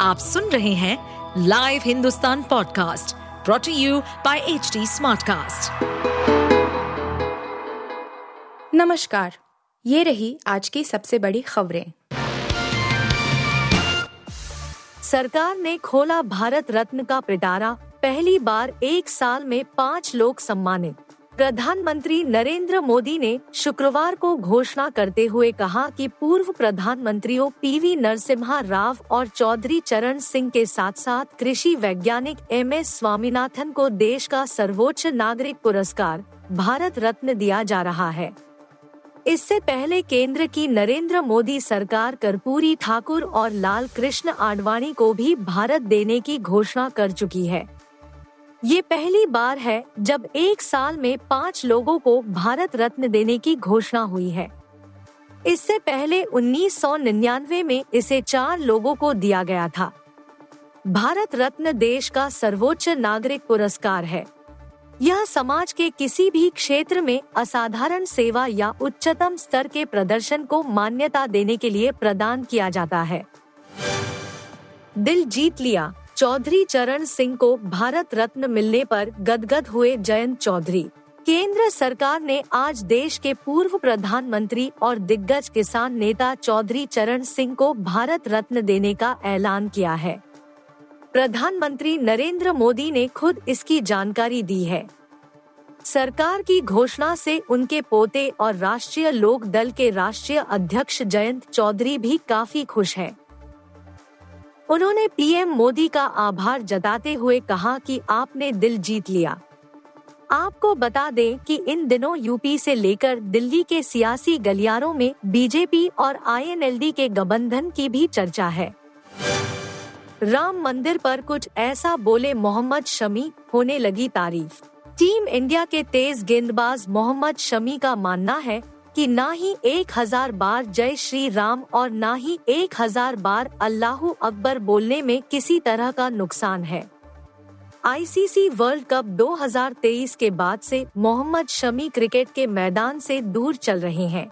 आप सुन रहे हैं live Hindustan podcast brought to you by H Smartcast. नमस्कार, ये रही आज की सबसे बड़ी खबरें सरकार ने खोला भारत रत्न का पिटारा, पहली बार एक साल में पाँच लोग सम्मानित प्रधानमंत्री नरेंद्र मोदी ने शुक्रवार को घोषणा करते हुए कहा कि पूर्व प्रधानमंत्रियों पीवी नरसिम्हा राव और चौधरी चरण सिंह के साथ साथ कृषि वैज्ञानिक एम एस स्वामीनाथन को देश का सर्वोच्च नागरिक पुरस्कार भारत रत्न दिया जा रहा है। इससे पहले केंद्र की नरेंद्र मोदी सरकार कर्पूरी ठाकुर और लाल कृष्ण आडवाणी को भी भारत देने की घोषणा कर चुकी है। ये पहली बार है जब एक साल में पाँच लोगों को भारत रत्न देने की घोषणा हुई है। इससे पहले 1999 में इसे चार लोगों को दिया गया था। भारत रत्न देश का सर्वोच्च नागरिक पुरस्कार है। यह समाज के किसी भी क्षेत्र में असाधारण सेवा या उच्चतम स्तर के प्रदर्शन को मान्यता देने के लिए प्रदान किया जाता है। दिल जीत लिया। चौधरी चरण सिंह को भारत रत्न मिलने पर गदगद हुए जयंत चौधरी। केंद्र सरकार ने आज देश के पूर्व प्रधानमंत्री और दिग्गज किसान नेता चौधरी चरण सिंह को भारत रत्न देने का ऐलान किया है। प्रधानमंत्री नरेंद्र मोदी ने खुद इसकी जानकारी दी है। सरकार की घोषणा से उनके पोते और राष्ट्रीय लोक दल के राष्ट्रीय अध्यक्ष जयंत चौधरी भी काफ़ी खुश हैं। उन्होंने पीएम मोदी का आभार जताते हुए कहा कि आपने दिल जीत लिया। आपको बता दें कि इन दिनों यूपी से लेकर दिल्ली के सियासी गलियारों में बीजेपी और आईएनएलडी के गबंधन की भी चर्चा है। राम मंदिर पर कुछ ऐसा बोले मोहम्मद शमी, होने लगी तारीफ़। टीम इंडिया के तेज गेंदबाज मोहम्मद शमी का मानना है कि ना ही एक हज़ार बार जय श्री राम और ना ही एक हज़ार बार अल्लाह अकबर बोलने में किसी तरह का नुकसान है। आईसीसी वर्ल्ड कप 2023 के बाद से मोहम्मद शमी क्रिकेट के मैदान से दूर चल रहे हैं।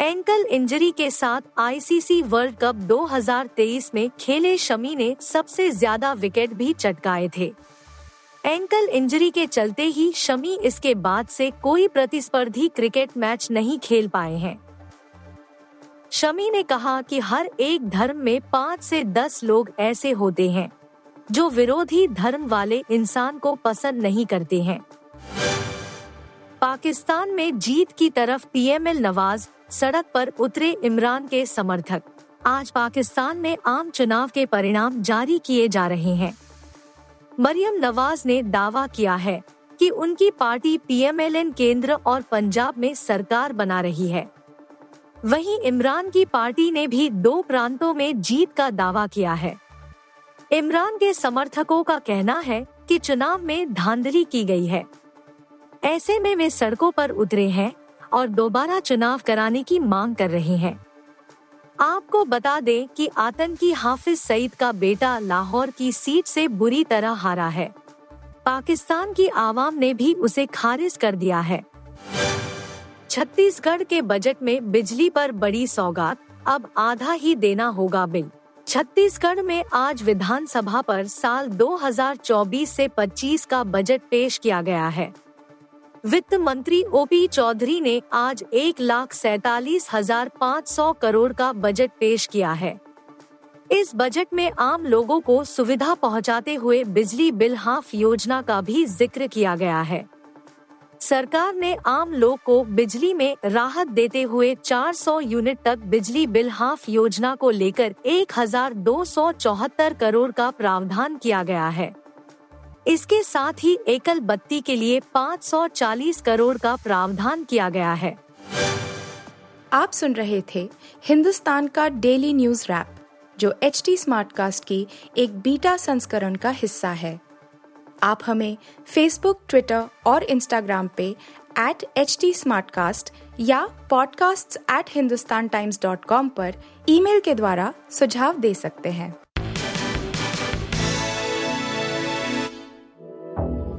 एंकल इंजरी के साथ आईसीसी वर्ल्ड कप 2023 में खेले शमी ने सबसे ज़्यादा विकेट भी चटकाए थे। एंकल इंजरी के चलते ही शमी इसके बाद से कोई प्रतिस्पर्धी क्रिकेट मैच नहीं खेल पाए हैं। शमी ने कहा कि हर एक धर्म में पाँच से दस लोग ऐसे होते हैं, जो विरोधी धर्म वाले इंसान को पसंद नहीं करते हैं। पाकिस्तान में जीत की तरफ़ पीएमएल नवाज़ सड़क पर उतरे इमरान के समर्थक। आज पाकिस्तान में आम चुनाव के परिणाम जारी किए जा रहे हैं। मरियम नवाज़ ने दावा किया है कि उनकी पार्टी पीएमएलएन केंद्र और पंजाब में सरकार बना रही है। वहीं इमरान की पार्टी ने भी दो प्रांतों में जीत का दावा किया है। इमरान के समर्थकों का कहना है कि चुनाव में धांधली की गई है। ऐसे में वे सड़कों पर उतरे हैं और दोबारा चुनाव कराने की मांग कर रहे हैं। आपको बता दें कि आतंकी हाफिज सईद का बेटा लाहौर की सीट से बुरी तरह हारा है। पाकिस्तान की आवाम ने भी उसे खारिज कर दिया है। छत्तीसगढ़ के बजट में बिजली पर बड़ी सौगात, अब आधा ही देना होगा बिल। छत्तीसगढ़ में आज विधानसभा पर साल 2024 से 25 का बजट पेश किया गया है। वित्त मंत्री ओपी चौधरी ने आज एक लाख सैतालीस हज़ार पाँच सौ करोड़ का बजट पेश किया है। इस बजट में आम लोगों को सुविधा पहुंचाते हुए बिजली बिल हाफ़ योजना का भी ज़िक्र किया गया है। सरकार ने आम लोग को बिजली में राहत देते हुए 400 यूनिट तक बिजली बिल हाफ़ योजना को लेकर एक हज़ार दो सौ चौहत्तर करोड़ का प्रावधान किया गया है। इसके साथ ही एकल बत्ती के लिए 540 करोड़ का प्रावधान किया गया है। आप सुन रहे थे हिंदुस्तान का डेली न्यूज़ रैप, जो एच टी स्मार्टकास्ट की एक बीटा संस्करण का हिस्सा है। आप हमें फेसबुक ट्विटर और इंस्टाग्राम पे एट एच टी या podcasts@hindustantimes.com पर ईमेल के द्वारा सुझाव दे सकते हैं।